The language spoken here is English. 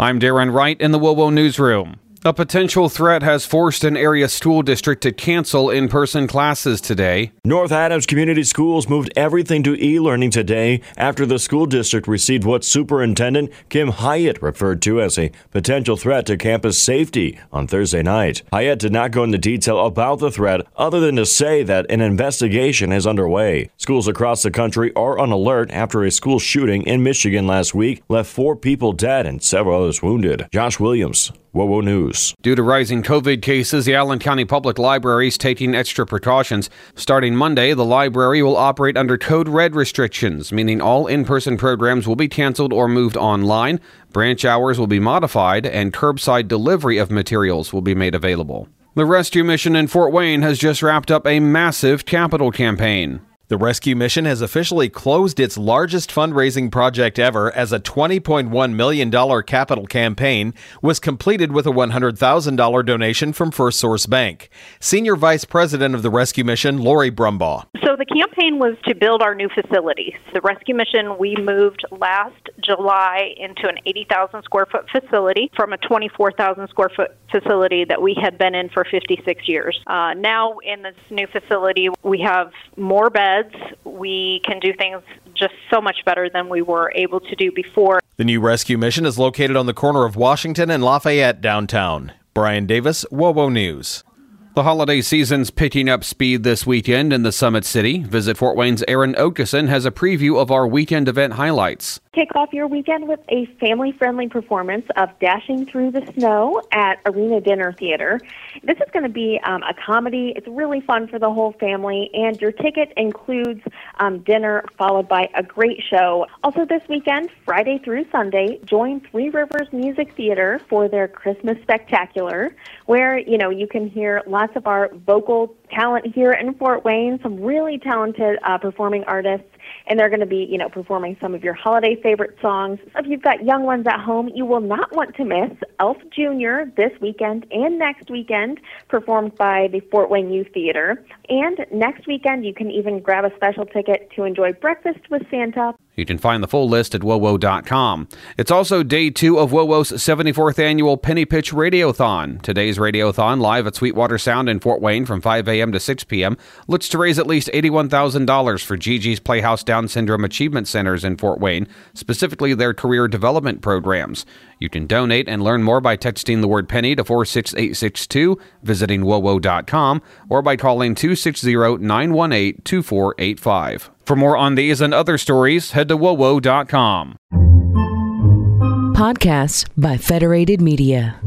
I'm Darren Wright in the WOWO Newsroom. A potential threat has forced an area school district to cancel in person classes today. North Adams Community Schools moved everything to e learning today after the school district received what Superintendent Kim Hyatt referred to as a potential threat to campus safety on Thursday night. Hyatt did not go into detail about the threat other than to say that an investigation is underway. Schools across the country are on alert after a school shooting in Michigan last week left four people dead and several others wounded. Josh Williams, WOWO News. Due to rising COVID cases, the Allen County Public Library is taking extra precautions. Starting Monday, the library will operate under Code Red restrictions, meaning all in person programs will be canceled or moved online, branch hours will be modified, and curbside delivery of materials will be made available. The rescue mission in Fort Wayne has just wrapped up a massive capital campaign. The rescue mission has officially closed its largest fundraising project ever as a $20.1 million capital campaign was completed with a $100,000 donation from First Source Bank. Senior Vice President of the rescue mission, Lori Brumbaugh. So the campaign was to build our new facility. The rescue mission, we moved last July into an 80,000 square foot facility from a 24,000 square foot facility that we had been in for 56 years. Uh, now in this new facility, we have more beds beds, we can do things just so much better than we were able to do before. The new rescue mission is located on the corner of Washington and Lafayette downtown. Brian Davis, WOWO News. The holiday season's picking up speed this weekend in the Summit City. Visit Fort Wayne's Aaron Okeson has a preview of our weekend event highlights. Kick off your weekend with a family friendly performance of Dashing Through the Snow at Arena Dinner Theater. This is going to be um, a comedy. It's really fun for the whole family, and your ticket includes um, dinner followed by a great show. Also, this weekend, Friday through Sunday, join Three Rivers Music Theater for their Christmas Spectacular, where you know you can hear lots of our vocal talent here in Fort Wayne, some really talented uh, performing artists and they're going to be, you know, performing some of your holiday favorite songs. If you've got young ones at home, you will not want to miss Elf Jr. this weekend and next weekend, performed by the Fort Wayne Youth Theater. And next weekend, you can even grab a special ticket to enjoy breakfast with Santa. You can find the full list at WOWO.com. It's also day two of WOWO's 74th annual Penny Pitch Radiothon. Today's Radiothon, live at Sweetwater Sound in Fort Wayne from 5 a.m. to 6 p.m., looks to raise at least $81,000 for Gigi's Playhouse Down Syndrome Achievement Centers in Fort Wayne, specifically their career development programs. You can donate and learn more by texting the word penny to 46862, visiting WOWO.com, or by calling 260 918 2485. For more on these and other stories, head to WOWO.com. Podcasts by Federated Media.